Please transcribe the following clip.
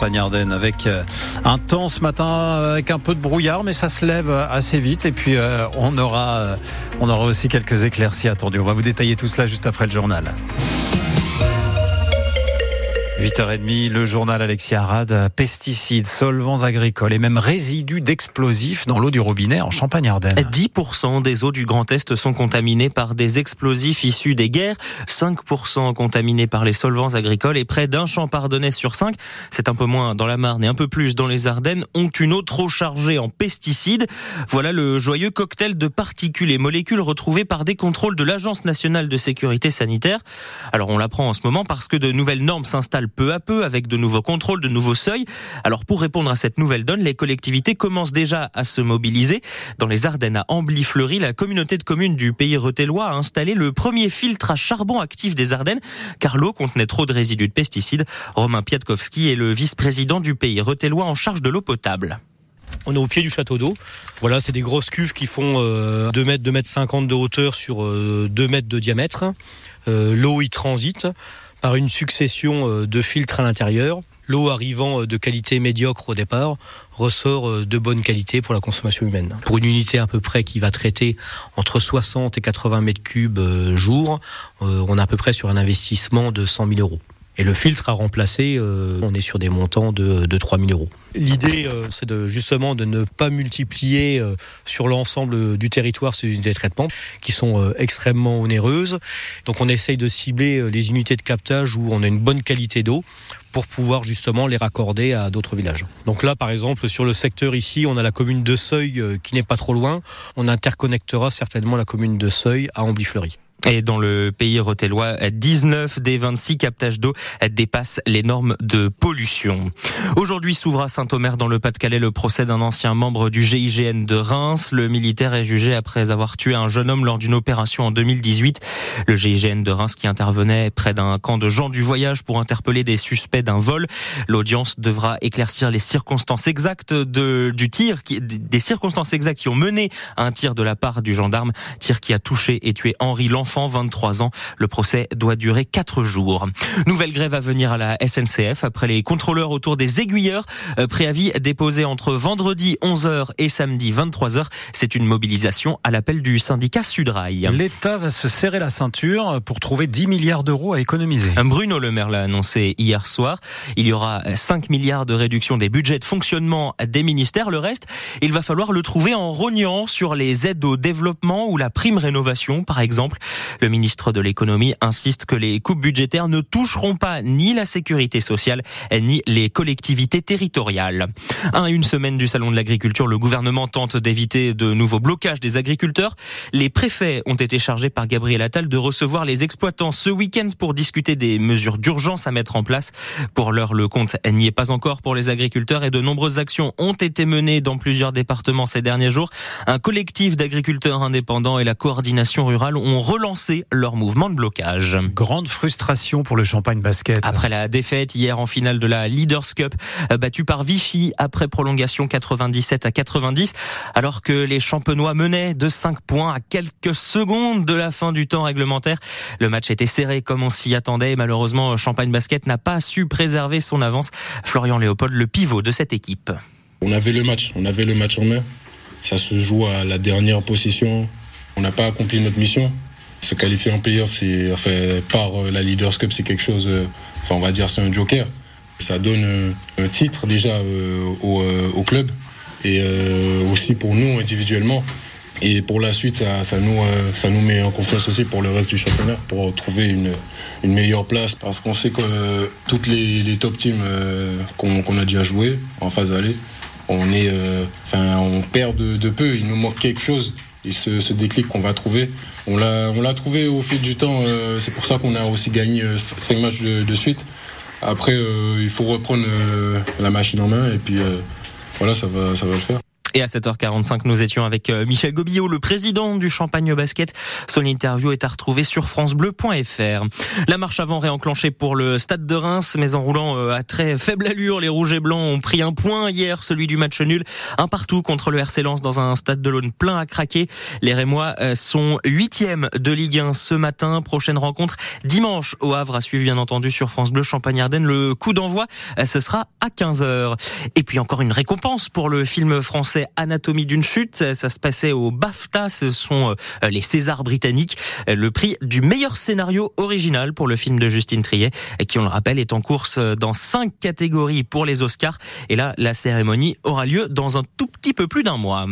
Pagnarden avec euh, un temps ce matin avec un peu de brouillard mais ça se lève assez vite et puis euh, on aura euh, on aura aussi quelques éclaircies attendues. On va vous détailler tout cela juste après le journal. 8h30, le journal Alexia Arad, pesticides, solvants agricoles et même résidus d'explosifs dans l'eau du robinet en Champagne-Ardenne. 10% des eaux du Grand Est sont contaminées par des explosifs issus des guerres, 5% contaminés par les solvants agricoles et près d'un champardonnais sur 5, c'est un peu moins dans la Marne et un peu plus dans les Ardennes, ont une eau trop chargée en pesticides. Voilà le joyeux cocktail de particules et molécules retrouvées par des contrôles de l'Agence nationale de sécurité sanitaire. Alors on l'apprend en ce moment parce que de nouvelles normes s'installent peu à peu avec de nouveaux contrôles, de nouveaux seuils. Alors pour répondre à cette nouvelle donne, les collectivités commencent déjà à se mobiliser. Dans les Ardennes à Ambly-Fleury, la communauté de communes du pays retellois a installé le premier filtre à charbon actif des Ardennes car l'eau contenait trop de résidus de pesticides. Romain Piatkowski est le vice-président du pays retellois en charge de l'eau potable. On est au pied du château d'eau. Voilà, c'est des grosses cuves qui font 2 mètres, 2 mètres 50 de hauteur sur 2 mètres de diamètre. Euh, l'eau y transite par une succession euh, de filtres à l'intérieur. L'eau arrivant euh, de qualité médiocre au départ ressort euh, de bonne qualité pour la consommation humaine. Pour une unité à peu près qui va traiter entre 60 et 80 mètres cubes jour, on est à peu près sur un investissement de 100 000 euros. Et le filtre à remplacer, on est sur des montants de, de 3 000 euros. L'idée, euh, c'est de justement de ne pas multiplier euh, sur l'ensemble du territoire ces unités de traitement qui sont euh, extrêmement onéreuses. Donc, on essaye de cibler les unités de captage où on a une bonne qualité d'eau pour pouvoir justement les raccorder à d'autres villages. Donc là, par exemple, sur le secteur ici, on a la commune de Seuil qui n'est pas trop loin. On interconnectera certainement la commune de Seuil à Ambly-Fleury. Et dans le pays rotellois, 19 des 26 captages d'eau dépassent les normes de pollution. Aujourd'hui s'ouvre à Saint-Omer dans le Pas-de-Calais le procès d'un ancien membre du GIGN de Reims. Le militaire est jugé après avoir tué un jeune homme lors d'une opération en 2018. Le GIGN de Reims qui intervenait près d'un camp de gens du voyage pour interpeller des suspects d'un vol. L'audience devra éclaircir les circonstances exactes du tir, des circonstances exactes qui ont mené à un tir de la part du gendarme, tir qui a touché et tué Henri L'Enfant 23 ans. Le procès doit durer 4 jours. Nouvelle grève à venir à la SNCF après les contrôleurs autour des aiguilleurs. Euh, préavis déposé entre vendredi 11h et samedi 23h. C'est une mobilisation à l'appel du syndicat Sudrail. L'État va se serrer la ceinture pour trouver 10 milliards d'euros à économiser. Bruno Le Maire l'a annoncé hier soir. Il y aura 5 milliards de réduction des budgets de fonctionnement des ministères. Le reste, il va falloir le trouver en rognant sur les aides au développement ou la prime rénovation, par exemple. Le ministre de l'économie insiste que les coupes budgétaires ne toucheront pas ni la sécurité sociale ni les collectivités territoriales. À une semaine du salon de l'agriculture, le gouvernement tente d'éviter de nouveaux blocages des agriculteurs. Les préfets ont été chargés par Gabriel Attal de recevoir les exploitants ce week-end pour discuter des mesures d'urgence à mettre en place. Pour l'heure, le compte n'y est pas encore pour les agriculteurs et de nombreuses actions ont été menées dans plusieurs départements ces derniers jours. Un collectif d'agriculteurs indépendants et la coordination rurale ont relancé leur mouvement de blocage. Grande frustration pour le Champagne Basket. Après la défaite hier en finale de la Leaders Cup, euh, battue par Vichy après prolongation 97 à 90, alors que les champenois menaient de 5 points à quelques secondes de la fin du temps réglementaire. Le match était serré comme on s'y attendait. Malheureusement, Champagne Basket n'a pas su préserver son avance. Florian Léopold, le pivot de cette équipe. On avait le match, on avait le match en main. Ça se joue à la dernière position. On n'a pas accompli notre mission. Se qualifier en playoff, c'est par euh, la Leaders Cup, c'est quelque chose, euh, on va dire, c'est un joker. Ça donne euh, un titre déjà au, club et aussi pour nous individuellement. Et pour la suite, ça, nous, ça nous met en confiance aussi pour le reste du championnat, pour trouver une, meilleure place. Parce qu'on sait que toutes les, top teams qu'on a déjà joué en phase aller, on, perd de peu. Il nous manque quelque chose. Et ce, ce déclic qu'on va trouver, on l'a trouvé au fil du temps. Euh, c'est pour ça qu'on a aussi gagné 5 euh, matchs de, suite. Après, euh, il faut reprendre la machine en main et puis voilà, ça va, ça va le faire. Et à 7h45, nous étions avec euh, Michel Gobillot, le président du Champagne Basket. Son interview est à retrouver sur francebleu.fr. La marche avant réenclenchée pour le stade de Reims, mais en roulant euh, à très faible allure, les rouges et blancs ont pris un point hier, celui du match nul, un partout contre le RC Lens dans un stade de l'Aune plein à craquer. Les Rémois euh, sont huitièmes de Ligue 1 ce matin. Prochaine rencontre dimanche au Havre à suivre bien entendu sur France Bleu Champagne-Ardenne. Le coup d'envoi, ce sera à 15h. Et puis encore une récompense pour le film français Anatomie d'une chute. Ça se passait au BAFTA, ce sont euh, les Césars britanniques. Le prix du meilleur scénario original pour le film de Justine Triet, qui on le rappelle est en course dans cinq catégories pour les Oscars. Et là, la cérémonie aura lieu dans un tout petit peu plus d'un mois.